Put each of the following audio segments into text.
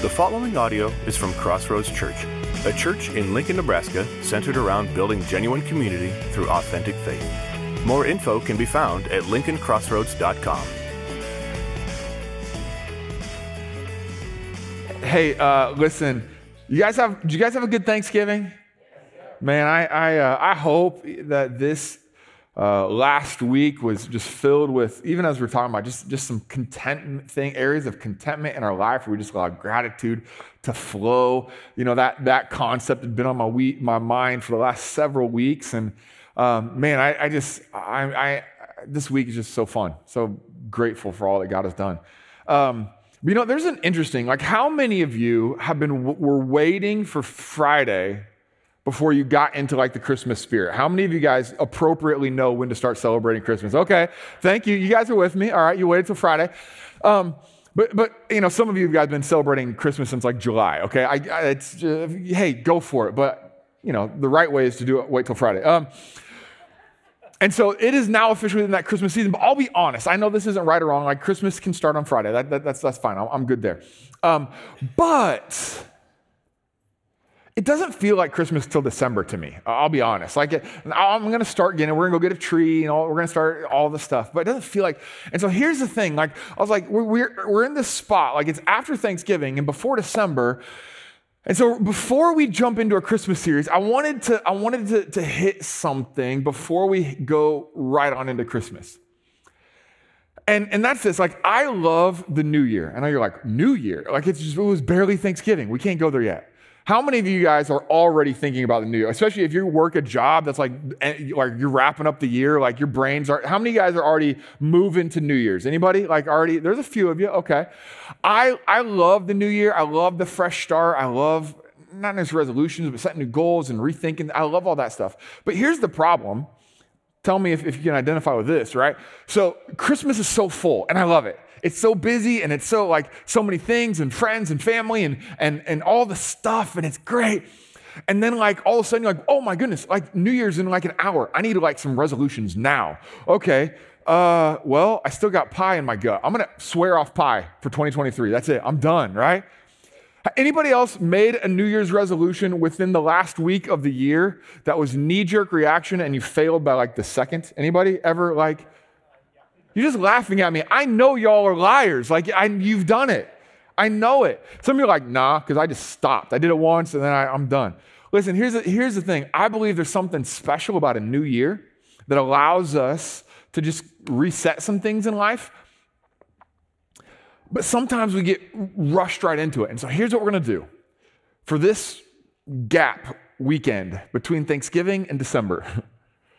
The following audio is from Crossroads Church, a church in Lincoln, Nebraska centered around building genuine community through authentic faith. More info can be found at lincolncrossroads.com. Hey, uh, listen, you guys have? Did you guys have a good Thanksgiving? Man, I I, uh, I hope that this uh, last week was just filled with, even as we're talking about, just, just some contentment thing, areas of contentment in our life where we just allow gratitude to flow. You know, that, that concept had been on my, my mind for the last several weeks. And um, man, I, I just, I, I, this week is just so fun. So grateful for all that God has done. Um, you know, there's an interesting, like, how many of you have been, were waiting for Friday before you got into like the Christmas spirit? How many of you guys appropriately know when to start celebrating Christmas? Okay, thank you. You guys are with me. All right, you waited till Friday. Um, but, but you know, some of you guys have been celebrating Christmas since like July. Okay, I, I it's uh, hey, go for it. But you know, the right way is to do it. Wait till Friday. Um, and so it is now officially in that Christmas season. But I'll be honest, I know this isn't right or wrong. Like Christmas can start on Friday. That, that, that's that's fine. I'm, I'm good there. Um, but it doesn't feel like Christmas till December to me. I'll be honest. Like, I'm going to start getting, we're going to go get a tree, and know, we're going to start all the stuff, but it doesn't feel like. And so here's the thing. Like, I was like, we're, we're, we're in this spot. Like, it's after Thanksgiving and before December. And so before we jump into a Christmas series, I wanted to, I wanted to, to hit something before we go right on into Christmas. And, and that's this. Like, I love the new year. I know you're like, new year? Like, it's just, it was barely Thanksgiving. We can't go there yet. How many of you guys are already thinking about the new year? Especially if you work a job that's like, eh, like you're wrapping up the year, like your brains are. How many guys are already moving to New Year's? Anybody? Like already? There's a few of you. Okay. I I love the new year. I love the fresh start. I love not necessarily resolutions, but setting new goals and rethinking. I love all that stuff. But here's the problem. Tell me if, if you can identify with this, right? So Christmas is so full, and I love it. It's so busy and it's so like so many things and friends and family and and and all the stuff and it's great. And then like all of a sudden you're like, oh my goodness, like New Year's in like an hour. I need like some resolutions now. Okay. Uh, well, I still got pie in my gut. I'm gonna swear off pie for 2023. That's it. I'm done, right? Anybody else made a New Year's resolution within the last week of the year that was knee-jerk reaction and you failed by like the second? Anybody ever like you're just laughing at me. I know y'all are liars. Like, I, you've done it. I know it. Some of you are like, nah, because I just stopped. I did it once and then I, am done. Listen, here's the, here's the thing. I believe there's something special about a new year that allows us to just reset some things in life. But sometimes we get rushed right into it. And so here's what we're going to do for this gap weekend between Thanksgiving and December.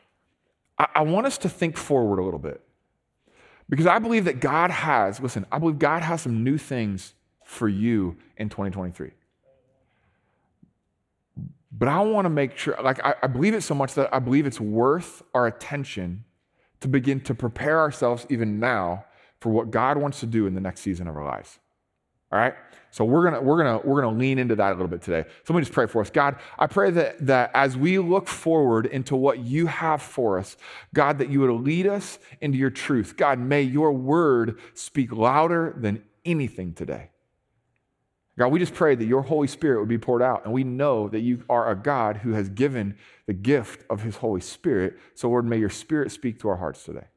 I, I want us to think forward a little bit. Because I believe that God has, listen, I believe God has some new things for you in 2023. But I want to make sure, like, I, I, believe it so much that I believe it's worth our attention to begin to prepare ourselves even now for what God wants to do in the next season of our lives. All right? So we're gonna we're gonna we're gonna lean into that a little bit today. So let me just pray for us. God, I pray that that as we look forward into what you have for us, God, that you would lead us into your truth. God, may your word speak louder than anything today. God, we just pray that your Holy Spirit would be poured out. And we know that you are a God who has given the gift of his Holy Spirit. So, Lord, may your Spirit speak to our hearts today.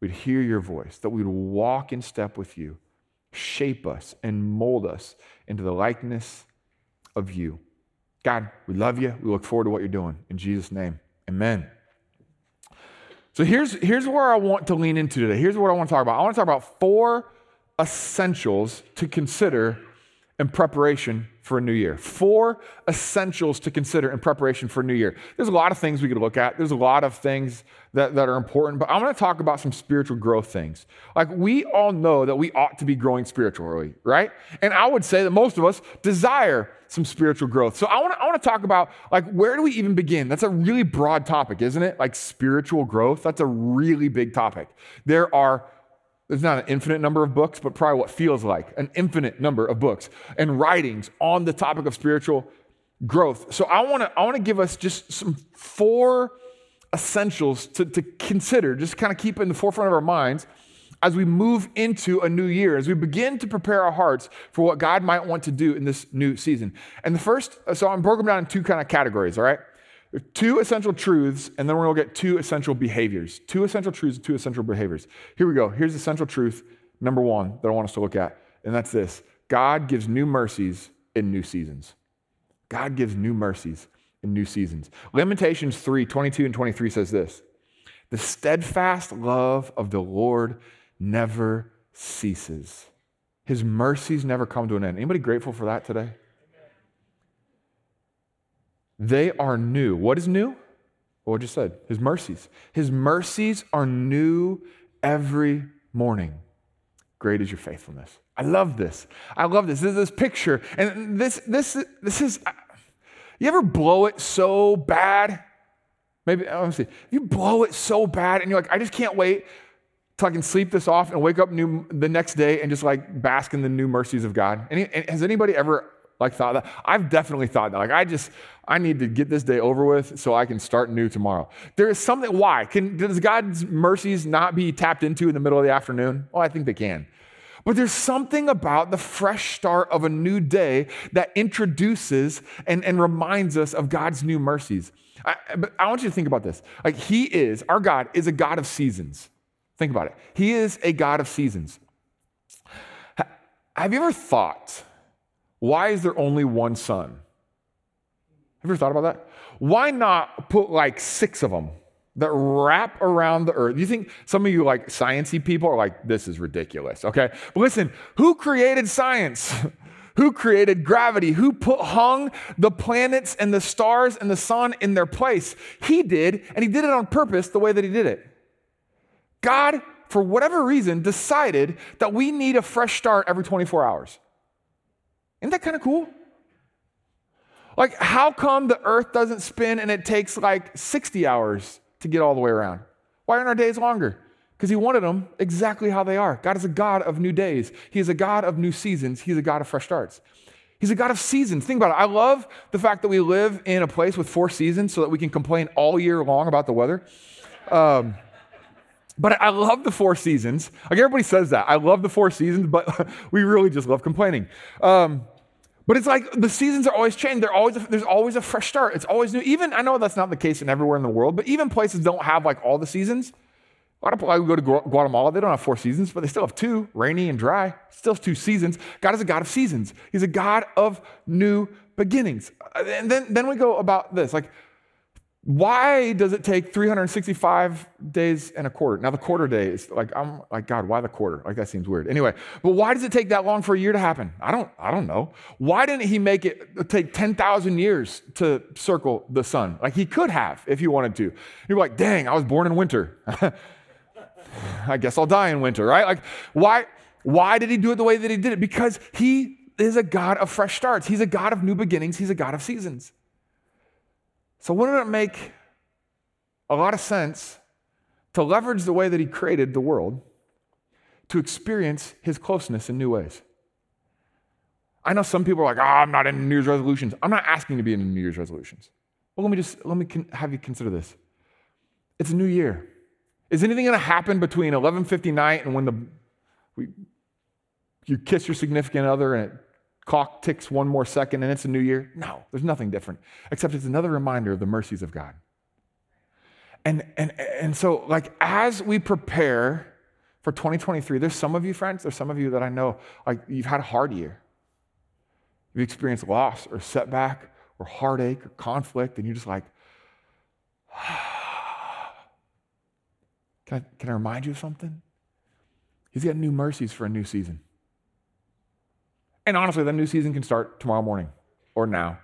We'd hear your voice, that we'd walk in step with you shape us and mold us into the likeness of you. God, we love you. We look forward to what you're doing. In Jesus' name, amen. So here's, here's where I want to lean into today. Here's what I want to talk about. I want to talk about four essentials to consider in preparation for a new year. Four essentials to consider in preparation for a new year. There's a lot of things we could look at. There's a lot of things that, that are important, but I'm to talk about some spiritual growth things. Like we all know that we ought to be growing spiritually, right? And I would say that most of us desire some spiritual growth. So I want to I want to talk about like where do we even begin? That's a really broad topic, isn't it? Like spiritual growth. That's a really big topic. There are there's not an infinite number of books, but probably what feels like an infinite number of books and writings on the topic of spiritual growth. So I want to I want to give us just some four essentials to, to consider, just kind of keep in the forefront of our minds as we move into a new year, as we begin to prepare our hearts for what God might want to do in this new season. And the first, so I'm broken down in two kind of categories, all right? Two essential truths, and then we're gonna get two essential behaviors. Two essential truths, two essential behaviors. Here we go. Here's the central truth, number one, that I want us to look at, and that's this God gives new mercies in new seasons. God gives new mercies in new seasons. Lamentations 3 22 and 23 says this The steadfast love of the Lord never ceases. His mercies never come to an end. Anybody grateful for that today? They are new. What is new? What just said. His mercies. His mercies are new every morning. Great is your faithfulness. I love this. I love this. This is this picture. And this, this, this is, you ever blow it so bad? Maybe, let me see. You blow it so bad and you're like, I just can't wait till I can sleep this off and wake up new, the next day and just like bask in the new mercies of God. Any, has anybody ever like thought that? I've definitely thought that. Like I just, I need to get this day over with so I can start new tomorrow. There is something, why? Can, does God's mercies not be tapped into in the middle of the afternoon? Well, I think they can. But there's something about the fresh start of a new day that introduces and, and reminds us of God's new mercies. I, but I want you to think about this. Like, He is, our God is a God of seasons. Think about it. He is a God of seasons. Have you ever thought, why is there only one sun? Have you ever thought about that? Why not put like six of them that wrap around the earth? You think some of you like sciencey people are like, this is ridiculous, okay? But listen, who created science? Who created gravity? Who put hung the planets and the stars and the sun in their place? He did, and he did it on purpose the way that he did it. God, for whatever reason, decided that we need a fresh start every 24 hours. Isn't that kind of cool? Like, how come the earth doesn't spin and it takes like 60 hours to get all the way around? Why aren't our days longer? Because he wanted them exactly how they are. God is a God of new days, He is a God of new seasons, He's a God of fresh starts. He's a God of seasons. Think about it. I love the fact that we live in a place with four seasons so that we can complain all year long about the weather. Um, but I love the four seasons. Like everybody says that. I love the four seasons, but we really just love complaining. Um, but it's like the seasons are always changing. They're always, there's always a fresh start. It's always new. Even, I know that's not the case in everywhere in the world, but even places don't have like all the seasons. A lot of people go to Guatemala, they don't have four seasons, but they still have two rainy and dry. Still two seasons. God is a God of seasons, He's a God of new beginnings. And then, then we go about this like, why does it take 365 days and a quarter? Now the quarter day is like I'm like God, why the quarter? Like that seems weird. Anyway, but why does it take that long for a year to happen? I don't I don't know. Why didn't he make it uh, take 10,000 years to circle the sun? Like he could have if he wanted to. You're like, "Dang, I was born in winter." I guess I'll die in winter, right? Like why why did he do it the way that he did it? Because he is a God of fresh starts. He's a God of new beginnings. He's a God of seasons. So, wouldn't it make a lot of sense to leverage the way that He created the world to experience His closeness in new ways? I know some people are like, oh, I'm not in New Year's resolutions. I'm not asking to be in New Year's resolutions. Well, let me just let me have you consider this. It's a new year. Is anything going to happen between 11:50 night and when the we, you kiss your significant other and it clock ticks one more second and it's a new year? No, there's nothing different, except it's another reminder of the mercies of God. And, and, and so, like, as we prepare for 2023, there's some of you, friends, there's some of you that I know, like, you've had a hard year. You've experienced loss or setback or heartache or conflict, and you're just like, can I, can I remind you of something? He's got new mercies for a new season. And honestly, the new season can start tomorrow morning or now.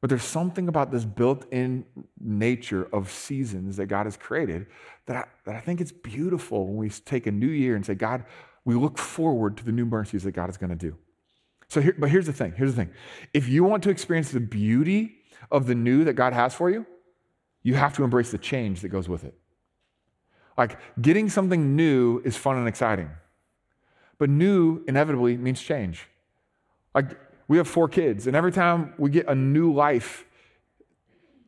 But there's something about this built in nature of seasons that God has created that I, that I think it's beautiful when we take a new year and say, God, we look forward to the new mercies that God is going to do. So, here, but here's the thing here's the thing. If you want to experience the beauty of the new that God has for you, you have to embrace the change that goes with it. Like getting something new is fun and exciting, but new inevitably means change. Like, we have four kids, and every time we get a new life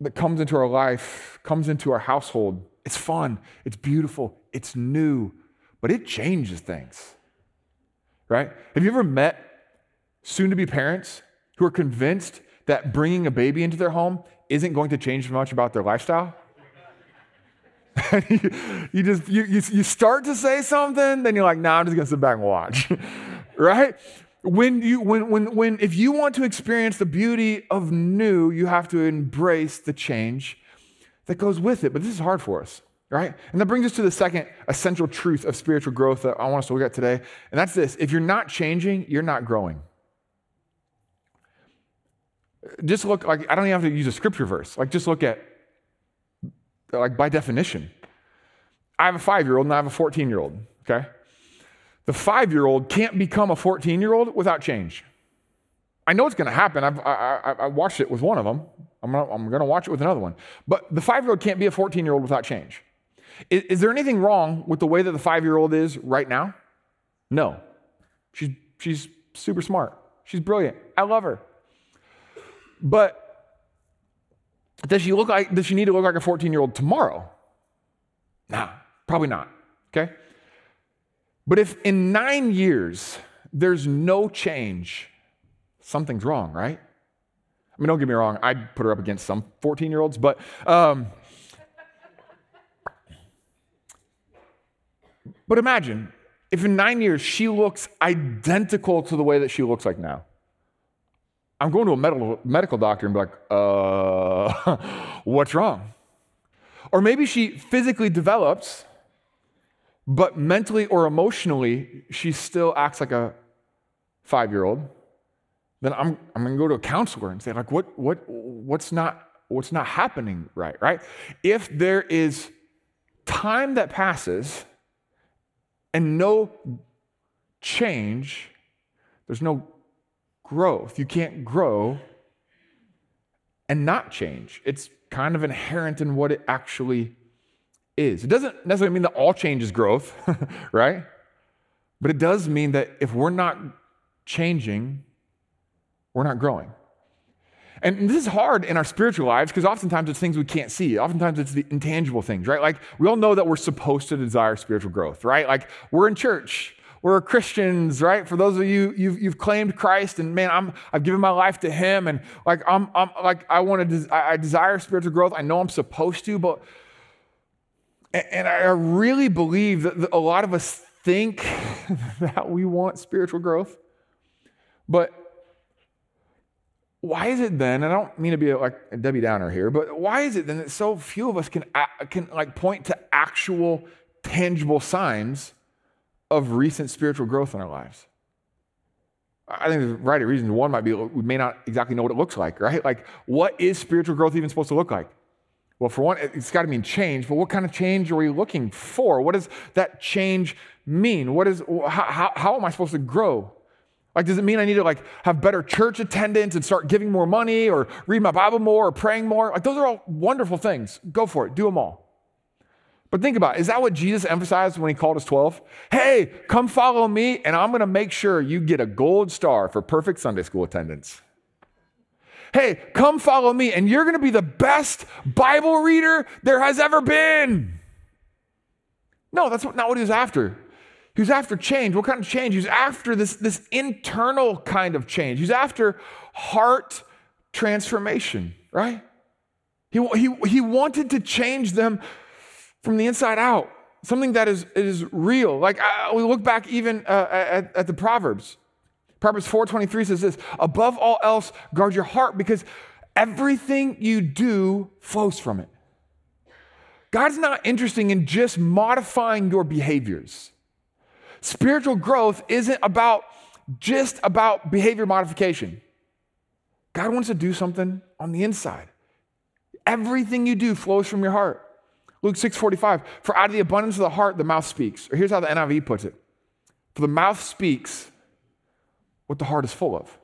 that comes into our life, comes into our household, it's fun, it's beautiful, it's new. but it changes things. Right? Have you ever met soon to be parents who are convinced that bringing a baby into their home isn't going to change much about their lifestyle? you, just you, you, you start to say something, then you're like, nah, I'm just gonna sit back and watch. right? When you when when when if you want to experience the beauty of new, you have to embrace the change that goes with it. But this is hard for us, right? And that brings us to the second essential truth of spiritual growth that I want us to look at today. And that's this if you're not changing, you're not growing. Just look like I don't even have to use a scripture verse. Like just look at like by definition. I have a five year old and I have a 14 year old, okay? The five year old can't become a 14 year old without change. I know it's going to happen. I've, I, I, I, watched it with one of them. I'm going to watch it with another one. But the five year old can't be a 14 year old without change. Is, is there anything wrong with the way that the five year old is right now? No. She's, she's super smart. She's brilliant. I love her. But does she look like, does she need to look like a 14 year old tomorrow? Nah, probably not. Okay? But if in nine years there's no change, something's wrong, right? I mean, don't get me wrong, I'd put her up against some 14 year olds, but. Um, but imagine if in nine years she looks identical to the way that she looks like now. I'm going to a medical, medical doctor and be like, uh, what's wrong? Or maybe she physically develops, but mentally or emotionally, she still acts like a five year old. Then I'm, I'm going to go to a counselor and say, like, what, what, what's, not, what's not happening right, right? If there is time that passes and no change, there's no growth. You can't grow and not change. It's kind of inherent in what it actually is. It doesn't necessarily mean that all change is growth, right? But it does mean that if we're not changing, we're not growing. And this is hard in our spiritual lives because oftentimes it's things we can't see. Oftentimes it's the intangible things, right? Like we all know that we're supposed to desire spiritual growth, right? Like we're in church we're Christians, right? For those of you you've, you've claimed Christ, and man, I'm I've given my life to Him, and like I'm, I'm like I want to I desire spiritual growth. I know I'm supposed to, but and I really believe that a lot of us think that we want spiritual growth, but why is it then? I don't mean to be like a Debbie Downer here, but why is it then that so few of us can can like point to actual tangible signs? of recent spiritual growth in our lives? I think there's a variety of reasons. One might be we may not exactly know what it looks like, right? Like, what is spiritual growth even supposed to look like? Well, for one, it's got to mean change, but what kind of change are we looking for? What does that change mean? What is, how, how am I supposed to grow? Like, does it mean I need to like have better church attendance and start giving more money or read my Bible more or praying more? Like, those are all wonderful things. Go for it. Do them all. But think about it. Is that what Jesus emphasized when he called us 12? Hey, come follow me, and I'm going to make sure you get a gold star for perfect Sunday school attendance. Hey, come follow me, and you're going to be the best Bible reader there has ever been. No, that's not what he was after. He was after change. What kind of change? He was after this, this internal kind of change. He's after heart transformation, right? He, he, he wanted to change them from the inside out, something that is, is real. Like uh, we look back even uh, at, at the Proverbs. Proverbs 4:23 says this, above all else, guard your heart because everything you do flows from it. God's not interested in just modifying your behaviors. Spiritual growth isn't about just about behavior modification. God wants to do something on the inside. Everything you do flows from your heart. Luke 6:45, for out of the abundance of the heart the mouth speaks. Or here's how the NIV puts it. For the mouth speaks what the heart is full of.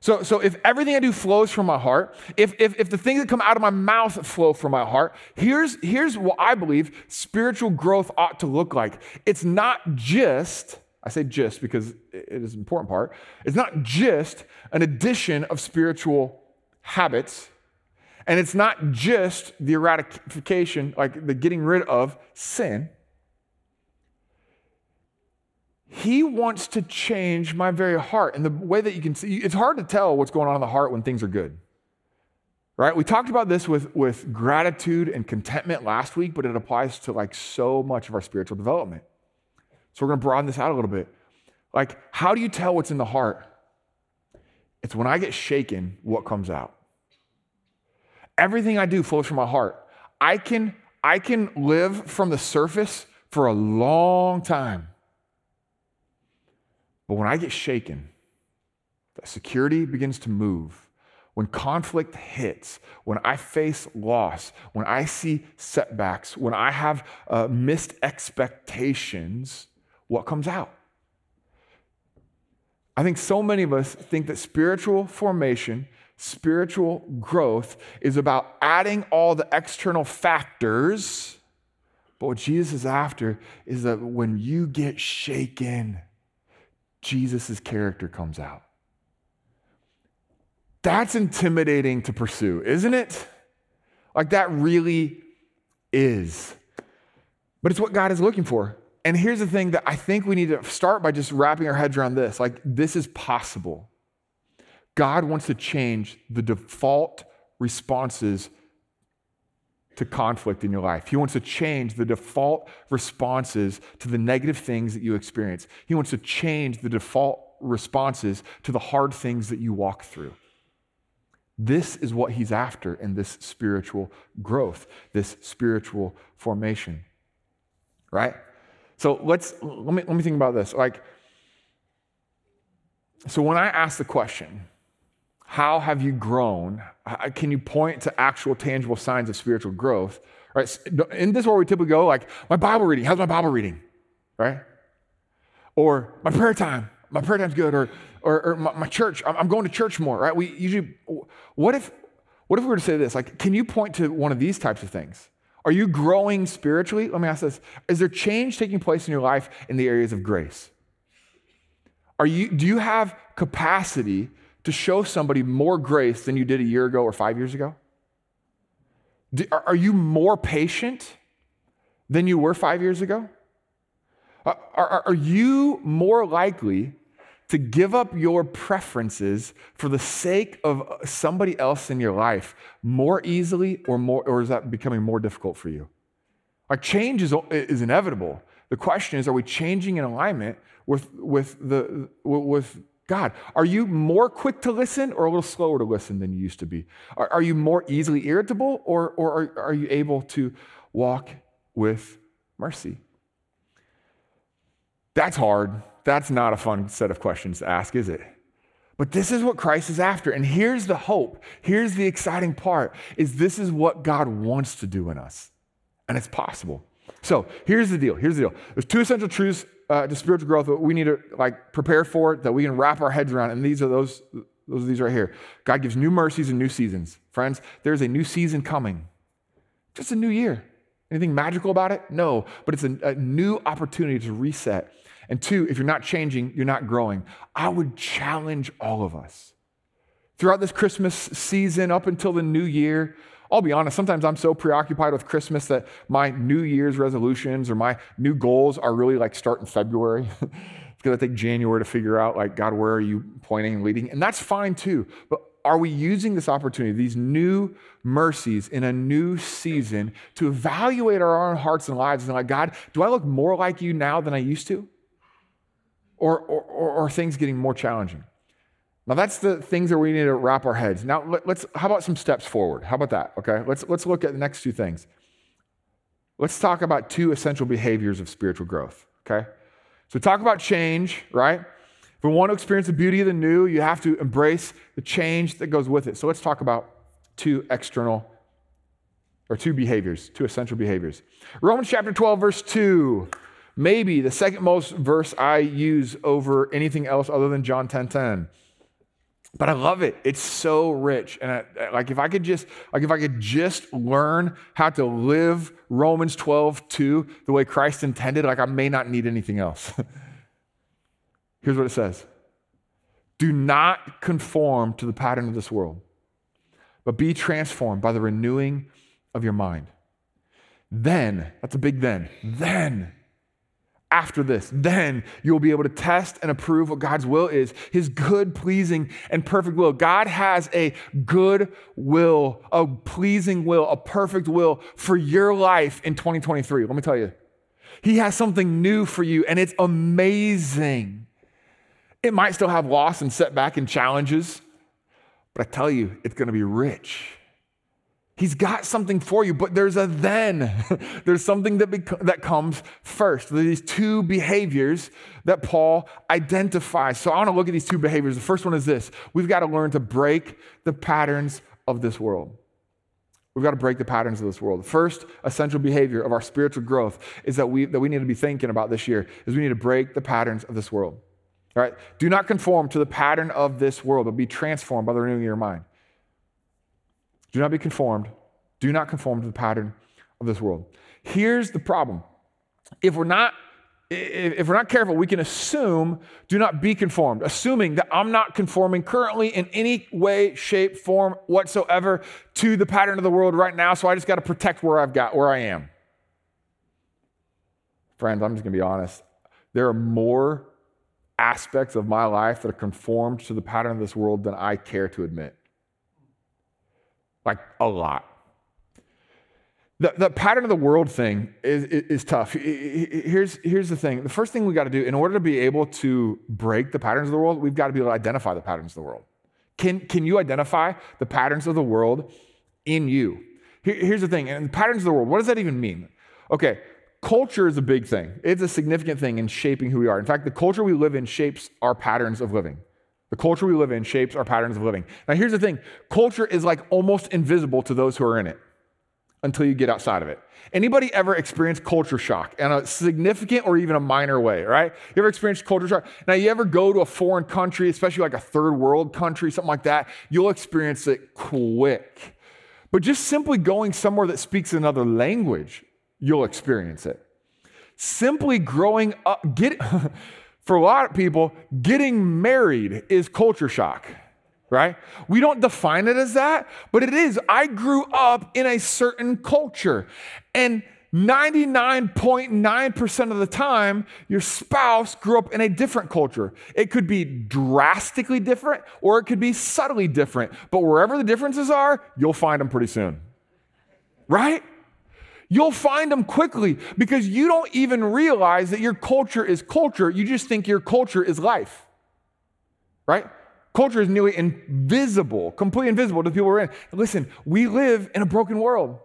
So, so if everything I do flows from my heart, if, if, if the things that come out of my mouth flow from my heart, here's, here's what I believe spiritual growth ought to look like. It's not just, I say just because it is an important part, it's not just an addition of spiritual habits and it's not just the eradication, like the getting rid of sin, He wants to change my very heart. And the way that you can see, it's hard to tell what's going on in the heart when things are good. Right? We talked about this with, with gratitude and contentment last week, but it applies to like so much of our spiritual development. So we're going to broaden this out a little bit. Like, how do you tell what's in the heart? It's when I get shaken, what comes out. Everything I do flows from my heart. I can, I can live from the surface for a long time. But when I get shaken, that security begins to move. When conflict hits, when I face loss, when I see setbacks, when I have uh, missed expectations, what comes out? I think so many of us think that spiritual formation, spiritual growth is about adding all the external factors. But what Jesus is after is that when you get shaken, Jesus' character comes out. That's intimidating to pursue, isn't it? Like that really is. But it's what God is looking for. And here's the thing that I think we need to start by just wrapping our heads around this. Like, this is possible. God wants to change the default responses to conflict in your life. He wants to change the default responses to the negative things that you experience. He wants to change the default responses to the hard things that you walk through. This is what he's after in this spiritual growth, this spiritual formation. Right? So let's let me let me think about this. Like, so when I ask the question, how have you grown? Uh, can you point to actual tangible signs of spiritual growth? Right? In this where we typically go, like my Bible reading. How's my Bible reading? Right? Or my prayer time. My prayer time's good. Or or, or my, my, church. I'm going to church more. Right? We usually. What if what if we were to say this? Like, can you point to one of these types of things? Are you growing spiritually? Let me ask this. Is there change taking place in your life in the areas of grace? Are you, do you have capacity to show somebody more grace than you did a year ago or five years ago? Are, you more patient than you were five years ago? Uh, are, are, are you more likely to give up your preferences for the sake of somebody else in your life more easily or more or is that becoming more difficult for you like change is, is inevitable the question is are we changing in alignment with with the with god are you more quick to listen or a little slower to listen than you used to be are, are you more easily irritable or or are, are you able to walk with mercy that's hard that's not a fun set of questions to ask, is it? But this is what Christ is after. And here's the hope. Here's the exciting part is this is what God wants to do in us. And it's possible. So here's the deal. Here's the deal. There's two essential truths uh, to spiritual growth that we need to like prepare for it, that we can wrap our heads around. And these are those, those are these right here. God gives new mercies and new seasons. Friends, there's a new season coming. Just a new year. Anything magical about it? No, but it's a, a new opportunity to reset and two, if you're not changing, you're not growing. I would challenge all of us. Throughout this Christmas season, up until the new year, I'll be honest, sometimes I'm so preoccupied with Christmas that my New Year's resolutions or my new goals are really like start in February. it's going to take January to figure out, like, God, where are you pointing and leading? And that's fine too. But are we using this opportunity, these new mercies in a new season to evaluate our own hearts and lives and like, God, do I look more like you now than I used to? or, or, or, things getting more challenging? Now that's the things that we need to wrap our heads. Now let, us how about some steps forward? How about that? Okay, let's let's look at the next two things. Let's talk about two essential behaviors of spiritual growth. Okay, so talk about change, right? If we want to experience the beauty of the new, you have to embrace the change that goes with it. So let's talk about two external or two behaviors, two essential behaviors. Romans chapter 12, verse 2 maybe the second most verse I use over anything else other than John 10 10. But I love it. It's so rich. And I, like if I could just like if I could just learn how to live Romans 12, 2 the way Christ intended, like I may not need anything else. Here's what it says. Do not conform to the pattern of this world, but be transformed by the renewing of your mind. Then, that's a big then, then after this. Then you'll be able to test and approve what God's will is his good, pleasing, and perfect will. God has a good will, a pleasing will, a perfect will for your life in 2023. Let me tell you, he has something new for you, and it's amazing. It might still have loss and setback and challenges, but I tell you, it's going to be rich. He's got something for you, but there's a then. there's something that, bec- that comes first. These two behaviors that Paul identifies. So I want to look at these two behaviors. The first one is this we've got to learn to break the patterns of this world. We've got to break the patterns of this world. The first essential behavior of our spiritual growth is that we, that we need to be thinking about this year is we need to break the patterns of this world. All right? Do not conform to the pattern of this world, but be transformed by the renewing of your mind. Do not be conformed. Do not conform to the pattern of this world. Here's the problem. If we're not if we're not careful, we can assume, do not be conformed, assuming that I'm not conforming currently in any way, shape, form whatsoever to the pattern of the world right now. So I just got to protect where I've got, where I am. Friends, I'm just going to be honest. There are more aspects of my life that are conformed to the pattern of this world than I care to admit like a lot. The, the pattern of the world thing is, is, is tough. Here's, here's the thing the first thing we got to do, in order to be able to break the patterns of the world, we've got to be able to identify the patterns of the world. Can, can you identify the patterns of the world in you? Here, here's the thing, and the patterns of the world, what does that even mean? Okay, culture is a big thing. It's a significant thing in shaping who we are. In fact, the culture we live in shapes our patterns of living. The culture we live in shapes our patterns of living. Now, here's the thing culture is like almost invisible to those who are in it until you get outside of it. Anybody ever experienced culture shock in a significant or even a minor way, right? You ever experienced culture shock? Now, you ever go to a foreign country, especially like a third world country, something like that, you'll experience it quick. But just simply going somewhere that speaks another language, you'll experience it. Simply growing up, get for a lot of people, getting married is culture shock, right? We don't define it as that, but it is. I grew up in a certain culture, and 99.9% of the time, your spouse grew up in a different culture. It could be drastically different or it could be subtly different, but wherever the differences are, you'll find them pretty soon, right? You'll find them quickly because you don't even realize that your culture is culture. You just think your culture is life, right? Culture is nearly invisible, completely invisible to the people we're in. Listen, we live in a broken world.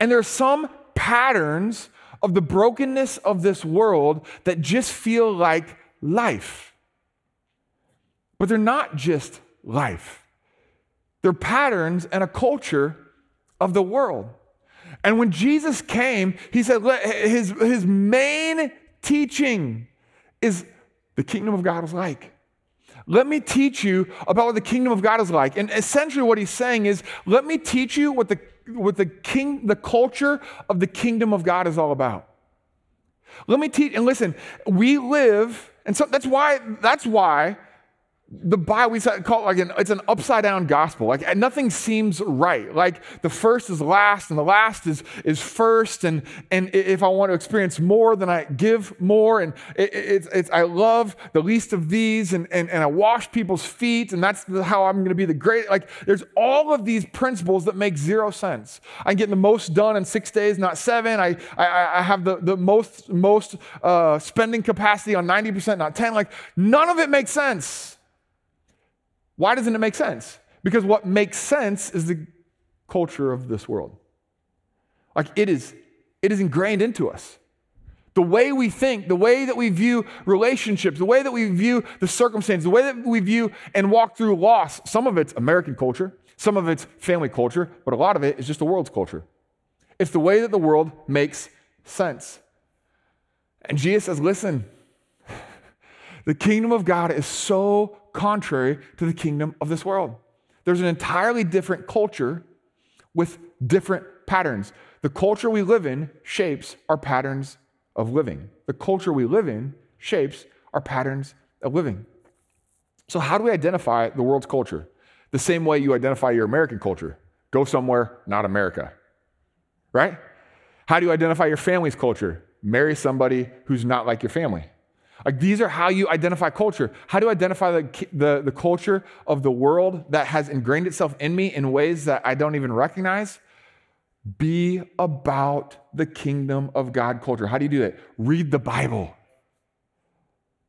And there are some patterns of the brokenness of this world that just feel like life. But they're not just life, they're patterns and a culture of the world. And when Jesus came, he said his, his main teaching is the kingdom of God is like. Let me teach you about what the kingdom of God is like. And essentially what he's saying is, let me teach you what the what the king the culture of the kingdom of God is all about. Let me teach and listen, we live and so that's why that's why the Bible, we call it like an, it's an upside down gospel. Like nothing seems right. Like the first is last and the last is, is first. And, and if I want to experience more, then I give more. And it, it's, it's, I love the least of these and, and, and I wash people's feet. And that's how I'm going to be the great. Like there's all of these principles that make zero sense. I get the most done in six days, not seven. I, I, I have the, the most, most uh, spending capacity on 90%, not 10. Like none of it makes sense. Why doesn't it make sense? Because what makes sense is the culture of this world. Like it is, it is ingrained into us. The way we think, the way that we view relationships, the way that we view the circumstances, the way that we view and walk through loss. Some of it's American culture, some of it's family culture, but a lot of it is just the world's culture. It's the way that the world makes sense. And Jesus says, listen, the kingdom of God is so contrary to the kingdom of this world. There's an entirely different culture with different patterns. The culture we live in shapes our patterns of living. The culture we live in shapes our patterns of living. So, how do we identify the world's culture? The same way you identify your American culture go somewhere, not America. Right? How do you identify your family's culture? marry somebody who's not like your family. Like these are how you identify culture. How do you identify the, the, the culture of the world that has ingrained itself in me in ways that I don't even recognize? Be about the kingdom of God culture. How do you do it? Read the Bible.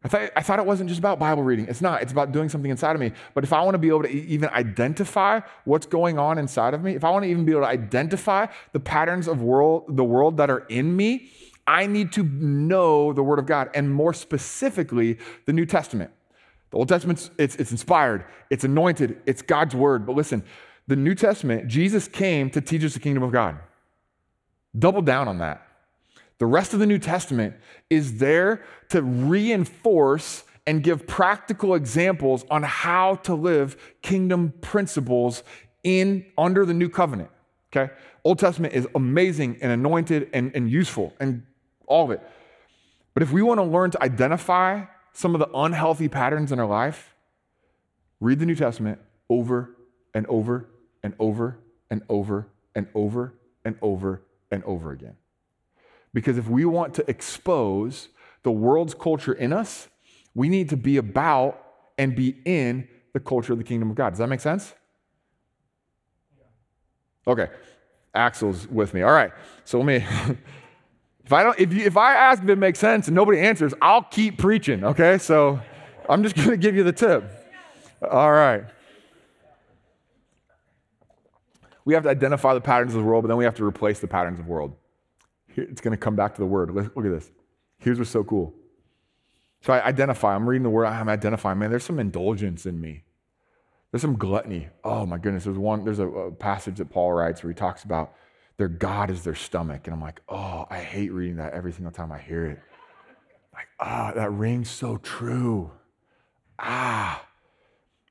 I thought, I thought it wasn't just about Bible reading. It's not. It's about doing something inside of me. But if I want to be able to even identify what's going on inside of me, if I want to even be able to identify the patterns of world, the world that are in me, I need to know the Word of God, and more specifically, the New Testament. The Old Testament, it's, it's inspired, it's anointed, it's God's Word. But listen, the New Testament, Jesus came to teach us the kingdom of God. Double down on that. The rest of the New Testament is there to reinforce and give practical examples on how to live kingdom principles in under the new covenant. Okay? Old Testament is amazing and anointed and, and useful and all of it. But if we want to learn to identify some of the unhealthy patterns in our life, read the New Testament over and over and over and over and over and over and over again. Because if we want to expose the world's culture in us, we need to be about and be in the culture of the kingdom of God. Does that make sense? Okay. Axel's with me. All right. So let me If I don't, if, you, if I ask if it makes sense and nobody answers, I'll keep preaching. Okay, so I'm just going to give you the tip. All right. We have to identify the patterns of the world, but then we have to replace the patterns of the world. It's going to come back to the word. Look, at this. Here's what's so cool. So I identify. I'm reading the word. I'm identifying. Man, there's some indulgence in me. There's some gluttony. Oh my goodness. There's one. There's a, a passage that Paul writes where he talks about their God is their stomach. And I'm like, oh, I hate reading that every single time I hear it. Like, ah, that rings so true. Ah,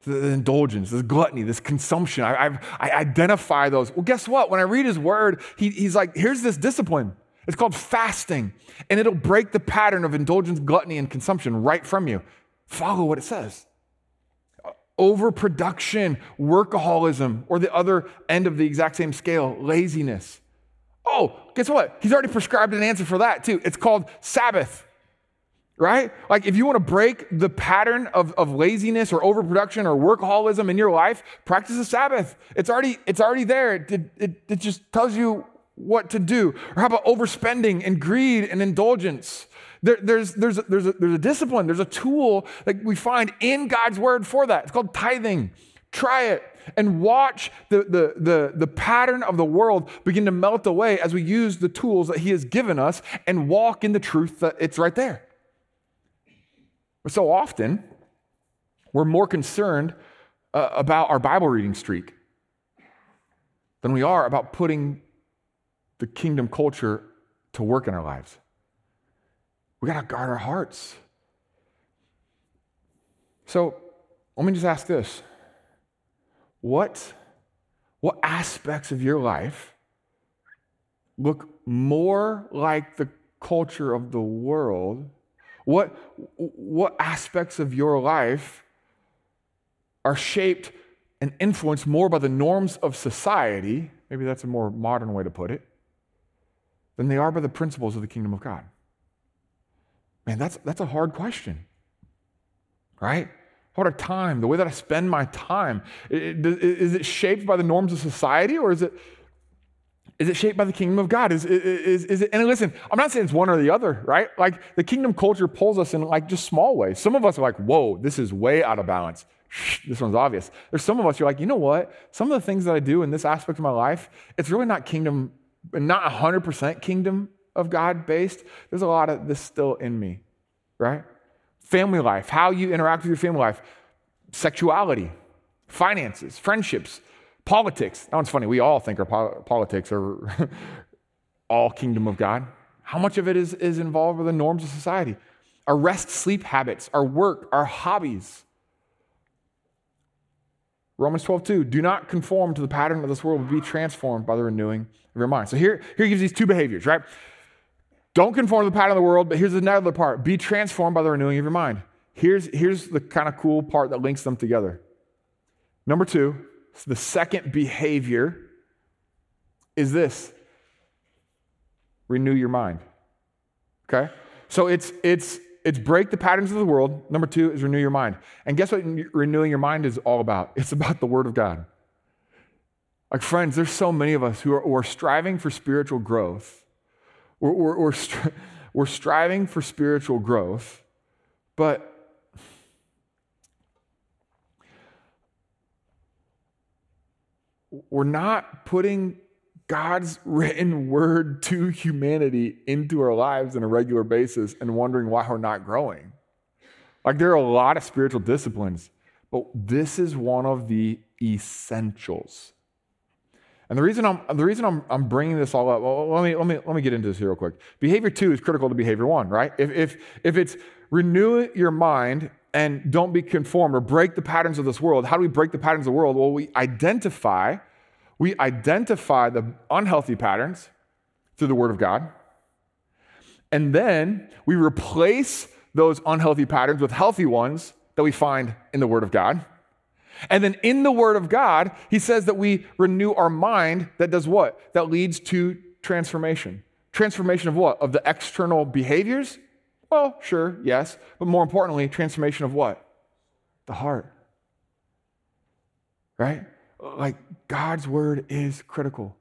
the indulgence, this gluttony, this consumption. I, I, I, identify those. Well, guess what? When I read his word, he, he's like, here's this discipline. It's called fasting, and it'll break the pattern of indulgence, gluttony, and consumption right from you. Follow what it says overproduction, workaholism, or the other end of the exact same scale, laziness. Oh, guess what? He's already prescribed an answer for that too. It's called Sabbath, right? Like if you want to break the pattern of, of laziness or overproduction or workaholism in your life, practice the Sabbath. It's already, it's already there. It, it, it just tells you what to do. Or how about overspending and greed and indulgence? There, there's, there's, a, there's, a, there's a discipline, there's a tool that we find in God's word for that. It's called tithing. Try it and watch the, the, the, the pattern of the world begin to melt away as we use the tools that He has given us and walk in the truth that it's right there. But so often, we're more concerned uh, about our Bible reading streak than we are about putting the kingdom culture to work in our lives. We got to guard our hearts. So let me just ask this what, what aspects of your life look more like the culture of the world? What, what aspects of your life are shaped and influenced more by the norms of society? Maybe that's a more modern way to put it than they are by the principles of the kingdom of God? Man, that's, that's a hard question, right? What a time, the way that I spend my time. Is it shaped by the norms of society or is it, is it shaped by the kingdom of God? Is, is, is it, and listen, I'm not saying it's one or the other, right? Like the kingdom culture pulls us in like just small ways. Some of us are like, whoa, this is way out of balance. This one's obvious. There's some of us, you're like, you know what? Some of the things that I do in this aspect of my life, it's really not kingdom, not 100% kingdom of God based, there's a lot of this still in me, right? Family life, how you interact with your family life, sexuality, finances, friendships, politics. That one's funny. We all think our politics are all kingdom of God. How much of it is, is involved with the norms of society? Our rest sleep habits, our work, our hobbies. Romans 12, 2, do not conform to the pattern of this world, but be transformed by the renewing of your mind. So here, here he gives these two behaviors, right? Don't conform to the pattern of the world, but here's another part be transformed by the renewing of your mind. Here's, here's the kind of cool part that links them together. Number two, the second behavior is this renew your mind. Okay? So it's it's it's break the patterns of the world. Number two is renew your mind. And guess what renewing your mind is all about? It's about the Word of God. Like, friends, there's so many of us who are, who are striving for spiritual growth. We're, we're, we're, stri- we're striving for spiritual growth, but we're not putting God's written word to humanity into our lives on a regular basis and wondering why we're not growing. Like, there are a lot of spiritual disciplines, but this is one of the essentials. And the reason I'm, the reason I'm, I'm bringing this all up, well, let, me, let, me, let me get into this here real quick. Behavior two is critical to behavior one, right? If, if, if it's renew your mind and don't be conformed or break the patterns of this world, how do we break the patterns of the world? Well, we identify we identify the unhealthy patterns through the Word of God. And then we replace those unhealthy patterns with healthy ones that we find in the Word of God. And then in the Word of God, he says that we renew our mind that does what? That leads to transformation. Transformation of what? Of the external behaviors? Well, sure, yes. But more importantly, transformation of what? The heart. Right? like God's word is critical.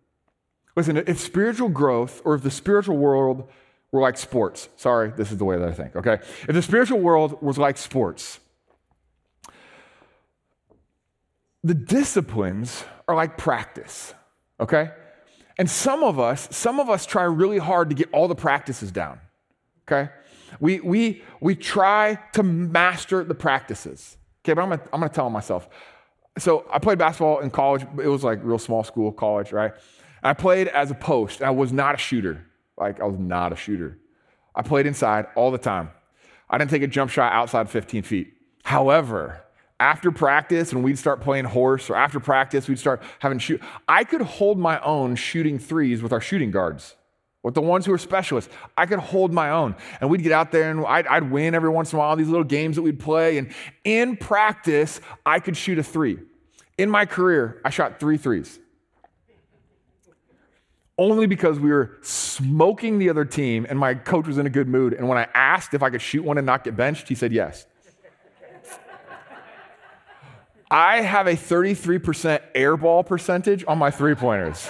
Listen, if spiritual growth or if the spiritual world were like sports, sorry, this is the way that I think, okay? If the spiritual world was like sports, the disciplines are like practice, okay? And some of us, some of us try really hard to get all the practices down, okay? We, we, we try to master the practices. Okay, but I'm gonna, I'm gonna tell myself, so I played basketball in college. It was like real small school, college, right? I played as a post. I was not a shooter. Like I was not a shooter. I played inside all the time. I didn't take a jump shot outside 15 feet. However, after practice, and we'd start playing horse, or after practice, we'd start having shoot. I could hold my own shooting threes with our shooting guards with the ones who are specialists. I could hold my own. And we'd get out there and I'd, I'd, win every once in a while, these little games that we'd play. And in practice, I could shoot a three. In my career, I shot three threes. Only because we were smoking the other team and my coach was in a good mood. And when I asked if I could shoot one and not get benched, he said yes. I have a 33% airball percentage on my three pointers.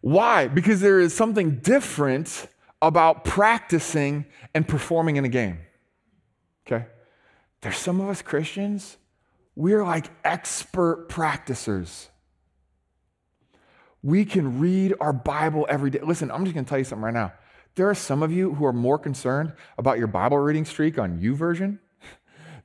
Why? Because there is something different about practicing and performing in a game. Okay? There's some of us Christians, we're like expert practicers. We can read our Bible every day. Listen, I'm just going to tell you something right now. There are some of you who are more concerned about your Bible reading streak on YouVersion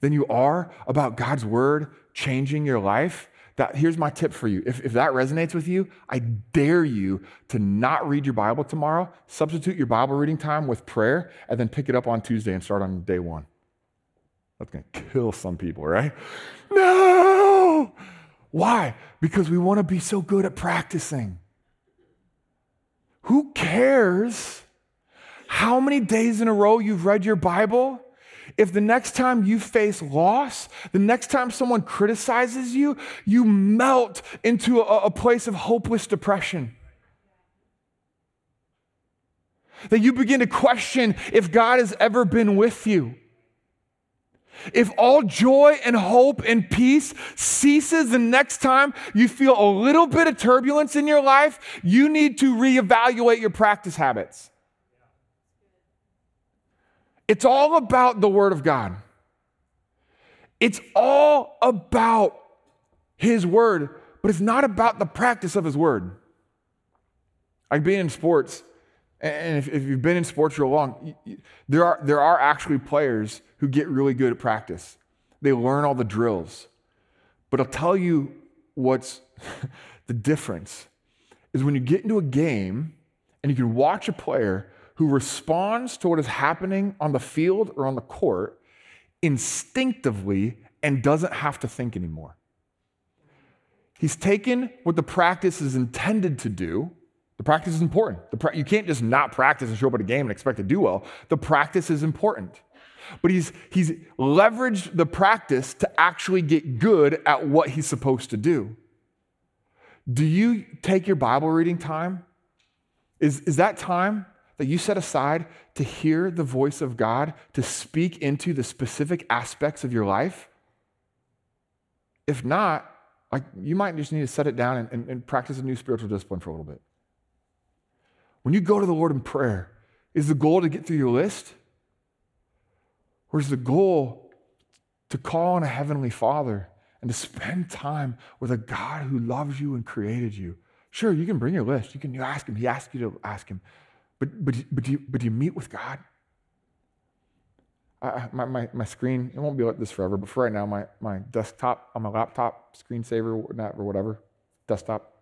than you are about God's word changing your life that here's my tip for you. If, if that resonates with you, I dare you to not read your Bible tomorrow, substitute your Bible reading time with prayer, and then pick it up on Tuesday and start on day one. That's to kill some people, right? No! Why? Because we want to be so good at practicing. Who cares how many days in a row you've read your Bible? If the next time you face loss, the next time someone criticizes you, you melt into a, a place of hopeless depression. That you begin to question if God has ever been with you. If all joy and hope and peace ceases the next time you feel a little bit of turbulence in your life, you need to reevaluate your practice habits. It's all about the Word of God. It's all about His Word, but it's not about the practice of His Word. Like being in sports, and if, if you've been in sports real long, there are, there are actually players who get really good at practice. They learn all the drills. But I'll tell you what's the difference is when you get into a game and you can watch a player who responds to what is happening on the field or on the court instinctively and doesn't have to think anymore. He's taken what the practice is intended to do. The practice is important. Pra- you can't just not practice and show up at a game and expect to do well. The practice is important. But he's, he's leveraged the practice to actually get good at what he's supposed to do. Do you take your Bible reading time? Is, is that time that you set aside to hear the voice of God, to speak into the specific aspects of your life? If not, like you might just need to set it down and, and, and practice a new spiritual discipline for a little bit. When you go to the Lord in prayer, is the goal to get through your list? Or is the goal to call on a heavenly Father and to spend time with a God who loves you and created you? Sure, you can bring your list. You can you ask him. He asks you to ask him. But, but, but, do, you, but do you meet with God? My, my, my screen, it won't be like this forever, but for right now, my, my desktop on my laptop, screensaver or whatever, desktop,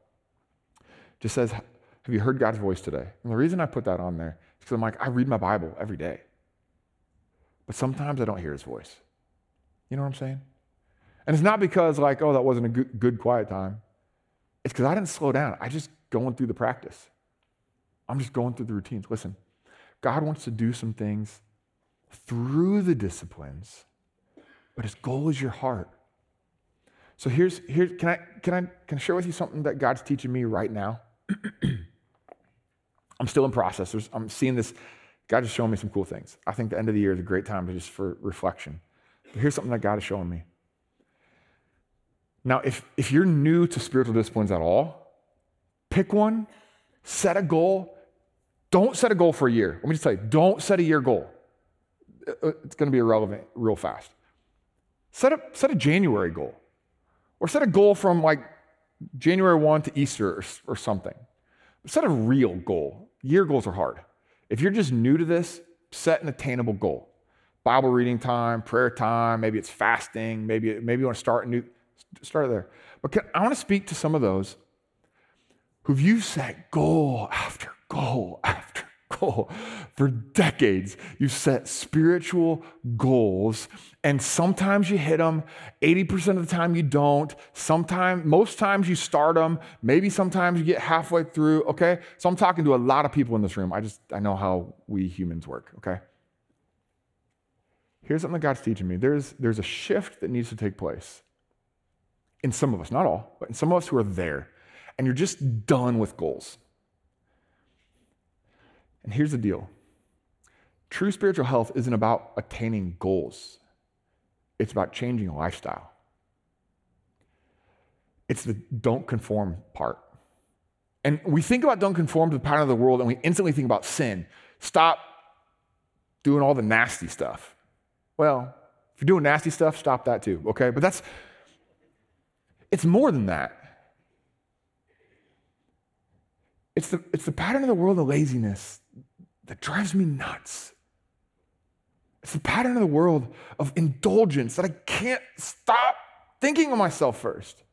just says, Have you heard God's voice today? And the reason I put that on there is because I'm like, I read my Bible every day. But sometimes I don't hear his voice. You know what I'm saying? And it's not because, like, oh, that wasn't a good, good quiet time. It's because I didn't slow down. I just going through the practice. I'm just going through the routines. Listen, God wants to do some things through the disciplines, but his goal is your heart. So here's here can I can I can I share with you something that God's teaching me right now? I'm still in process. There's, I'm seeing this. God is showing me some cool things. I think the end of the year is a great time to just for reflection. But here's something that God is showing me. Now, if, if you're new to spiritual disciplines at all, pick one, set a goal. Don't set a goal for a year. Let me just tell you, don't set a year goal. Uh, uh, it's going to be irrelevant real fast. Set a, set a January goal or set a goal from like January 1 to Easter or, or something. Set a real goal. Year goals are hard. If you're just new to this, set an attainable goal. Bible reading time, prayer time, maybe it's fasting, maybe, maybe you want to start a new Start there. But can, I want to speak to some of those who've you set goal after goal after goal. For decades, you set spiritual goals, and sometimes you hit them, 80% of the time you don't. Sometimes, most times you start them, maybe sometimes you get halfway through, okay? So I'm talking to a lot of people in this room. I just, I know how we humans work, okay? Here's something that God's teaching me. There's, there's a shift that needs to take place in some of us, not all, but in some of us who are there, and you're just done with goals. And here's the deal true spiritual health isn't about attaining goals, it's about changing a lifestyle. It's the don't conform part. And we think about don't conform to the pattern of the world, and we instantly think about sin. Stop doing all the nasty stuff. Well, if you're doing nasty stuff, stop that too, okay? But that's it's more than that. It's the, it's the pattern of the world of laziness that drives me nuts. It's the pattern of the world of indulgence that I can't stop thinking of myself first.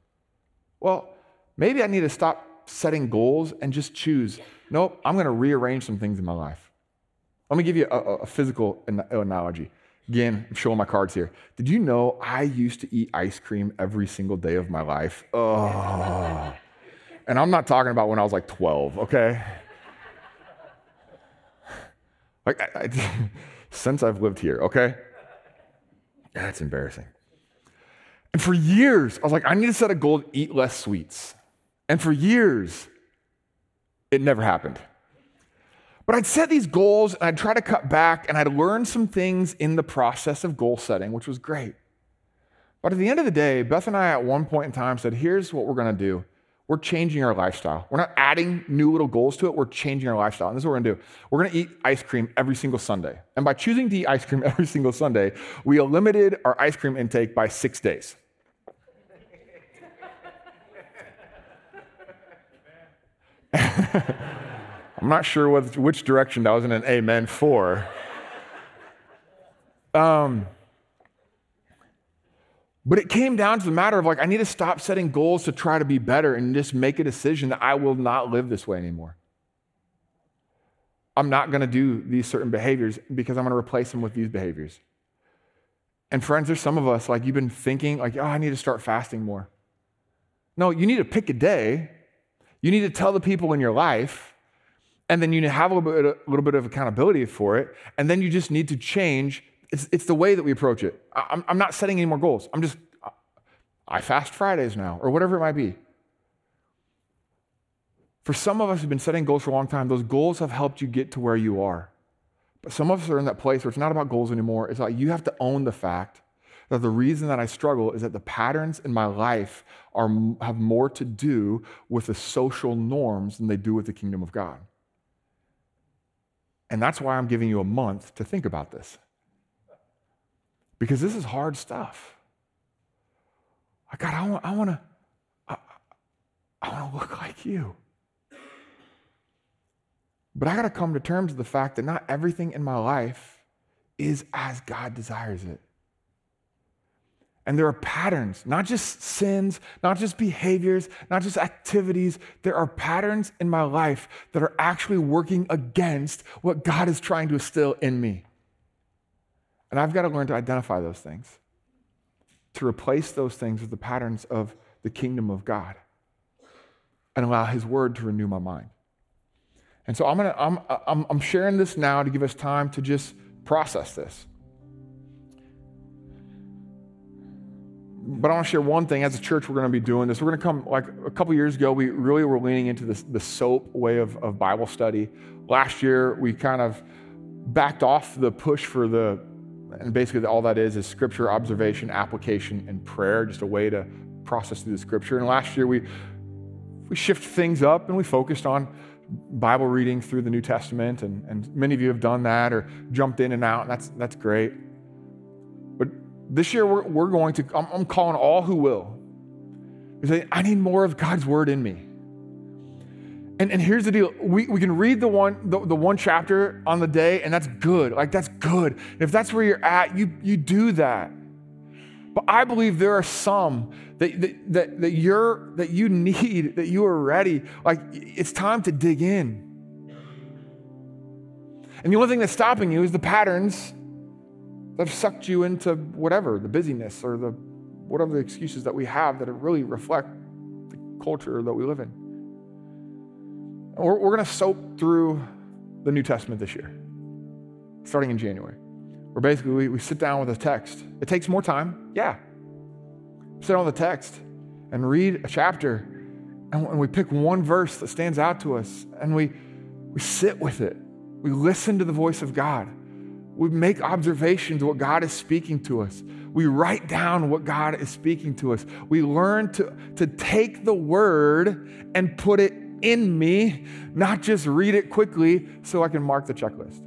Well, maybe I need to stop setting goals and just choose, nope, I'm going to rearrange some things in my life. Let me give you a, a physical analogy. Again, I'm showing my cards here. Did you know I used to eat ice cream every single day of my life? Oh. And I'm not talking about when I was like 12, okay? Like, I, I, since I've lived here, okay? That's embarrassing. And for years, I was like, I need to set a goal to eat less sweets. And for years, it never happened. But I'd set these goals and I'd try to cut back and I'd learn some things in the process of goal setting, which was great. But at the end of the day, Beth and I at one point in time said, here's what we're going to do. We're changing our lifestyle. We're not adding new little goals to it. We're changing our lifestyle. And this is what we're to do. We're to eat ice cream every single Sunday. And by choosing to eat ice cream every single Sunday, we limited our ice cream intake by six days. I'm not sure what, which direction that was in an amen for. Um, but it came down to the matter of like, I need to stop setting goals to try to be better and just make a decision that I will not live this way anymore. I'm not going to do these certain behaviors because I'm going to replace them with these behaviors. And friends, there's some of us, like you've been thinking, like, oh, I need to start fasting more. No, you need to pick a day. You need to tell the people in your life and then you have a little bit, a little bit of accountability for it, and then you just need to change. It's, it's the way that we approach it. I'm, I'm not setting any more goals. I'm just, I fast Fridays now, or whatever it might be. For some of us who've been setting goals for a long time, those goals have helped you get to where you are. But some of us are in that place where it's not about goals anymore. It's like you have to own the fact that the reason that I struggle is that the patterns in my life are, have more to do with the social norms than they do with the kingdom of God. And that's why I'm giving you a month to think about this. Because this is hard stuff. God, I want, I want to, I, I want to look like you. But I got to come to terms with the fact that not everything in my life is as God desires it. And there are patterns, not just sins, not just behaviors, not just activities. There are patterns in my life that are actually working against what God is trying to instill in me. And I've got to learn to identify those things, to replace those things with the patterns of the kingdom of God and allow His word to renew my mind. And so I'm, gonna, I'm, I'm, I'm sharing this now to give us time to just process this. but I want to share one thing. As a church, we're going to be doing this. We're going to come, like a couple years ago, we really were leaning into this, the SOAP way of, of Bible study. Last year, we kind of backed off the push for the, and basically all that is, is scripture, observation, application, and prayer, just a way to process through the scripture. And last year, we, we shifted things up and we focused on Bible reading through the New Testament. And, and many of you have done that or jumped in and out, and that's, that's great. But this year, we're, we're going to, I'm, I'm calling all who will. Say, I need more of God's word in me. And, and here's the deal we, we can read the one, the, the one chapter on the day, and that's good. Like, that's good. If that's where you're at, you, you do that. But I believe there are some that, that, that, that, you're, that you need, that you are ready. Like, it's time to dig in. And the only thing that's stopping you is the patterns that have sucked you into whatever, the busyness or the whatever the excuses that we have that really reflect the culture that we live in. We're, we're going to soak through the New Testament this year, starting in January. Where basically we, we sit down with a text. It takes more time, yeah. Sit down with a text and read a chapter, and, and we pick one verse that stands out to us, and we, we sit with it. We listen to the voice of God. We make observations of what God is speaking to us. We write down what God is speaking to us. We learn to, to take the word and put it in me, not just read it quickly so I can mark the checklist.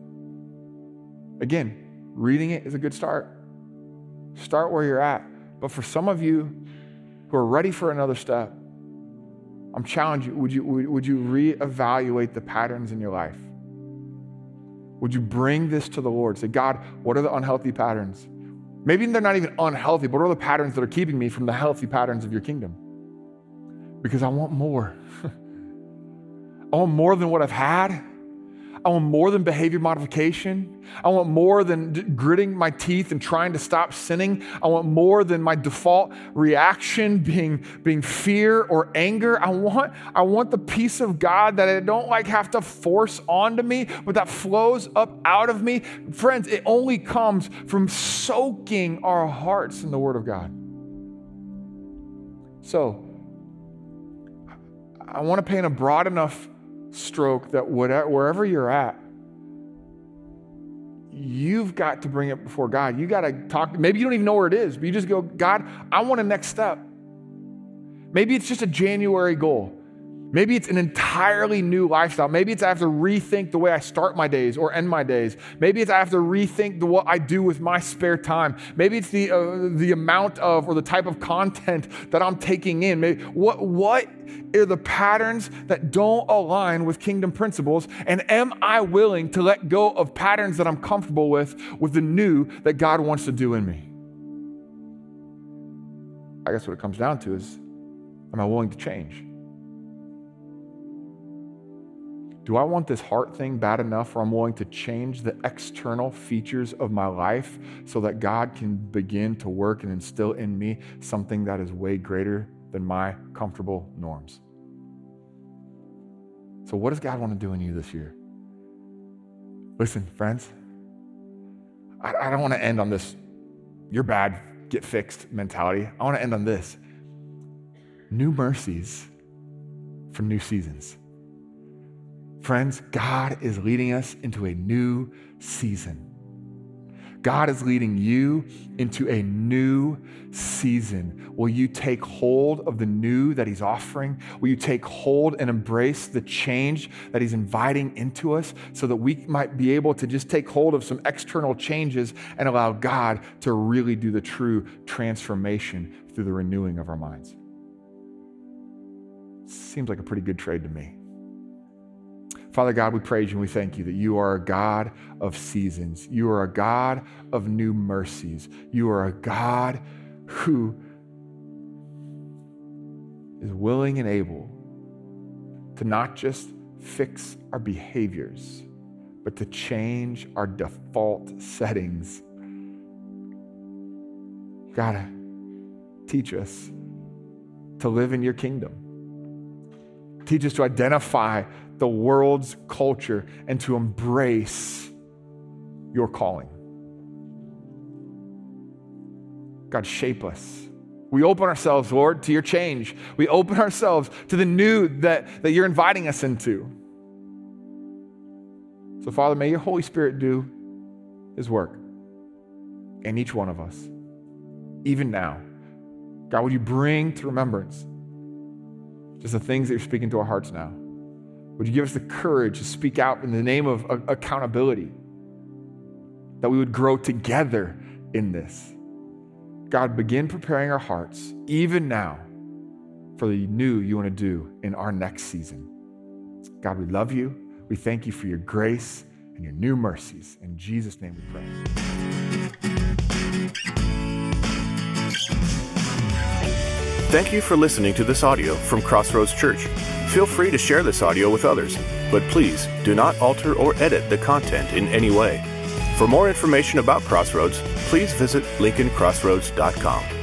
Again, reading it is a good start. Start where you're at. But for some of you who are ready for another step, I'm challenging you, would you, would you reevaluate the patterns in your life? Would you bring this to the Lord? Say, God, what are the unhealthy patterns? Maybe they're not even unhealthy, but what are the patterns that are keeping me from the healthy patterns of your kingdom? Because I want more. I want more than what I've had. I want more than behavior modification. I want more than gritting my teeth and trying to stop sinning. I want more than my default reaction being, being fear or anger. I want, I want the peace of God that I don't like have to force onto me, but that flows up out of me. Friends, it only comes from soaking our hearts in the Word of God. So, I want to paint a broad enough stroke that whatever, wherever you're at, you've got to bring it before God. You got to talk. Maybe you don't even know where it is, but you just go, God, I want a next step. Maybe it's just a January goal. Maybe it's an entirely new lifestyle. Maybe it's I have to rethink the way I start my days or end my days. Maybe it's I have to rethink the, what I do with my spare time. Maybe it's the, uh, the amount of or the type of content that I'm taking in. Maybe, what, what are the patterns that don't align with kingdom principles? And am I willing to let go of patterns that I'm comfortable with, with the new that God wants to do in me? I guess what it comes down to is am I willing to change? Do I want this heart thing bad enough where I'm willing to change the external features of my life so that God can begin to work and instill in me something that is way greater than my comfortable norms? So, what does God want to do in you this year? Listen, friends, I, I don't want to end on this, you're bad, get fixed mentality. I want to end on this new mercies for new seasons. Friends, God is leading us into a new season. God is leading you into a new season. Will you take hold of the new that He's offering? Will you take hold and embrace the change that He's inviting into us so that we might be able to just take hold of some external changes and allow God to really do the true transformation through the renewing of our minds? Seems like a pretty good trade to me. Father God, we praise you and we thank you that you are a God of seasons. You are a God of new mercies. You are a God who is willing and able to not just fix our behaviors, but to change our default settings. God, teach us to live in your kingdom. Teach us to identify the world's culture and to embrace your calling. God, shape us. We open ourselves, Lord, to your change. We open ourselves to the new that, that you're inviting us into. So, Father, may your Holy Spirit do his work in each one of us, even now. God, would you bring to remembrance just the things that you're speaking to our hearts now? Would you give us the courage to speak out in the name of accountability? That we would grow together in this. God, begin preparing our hearts, even now, for the new you want to do in our next season. God, we love you. We thank you for your grace and your new mercies. In Jesus' name we pray. Thank you for listening to this audio from Crossroads Church. Feel free to share this audio with others, but please do not alter or edit the content in any way. For more information about Crossroads, please visit lincolncrossroads.com.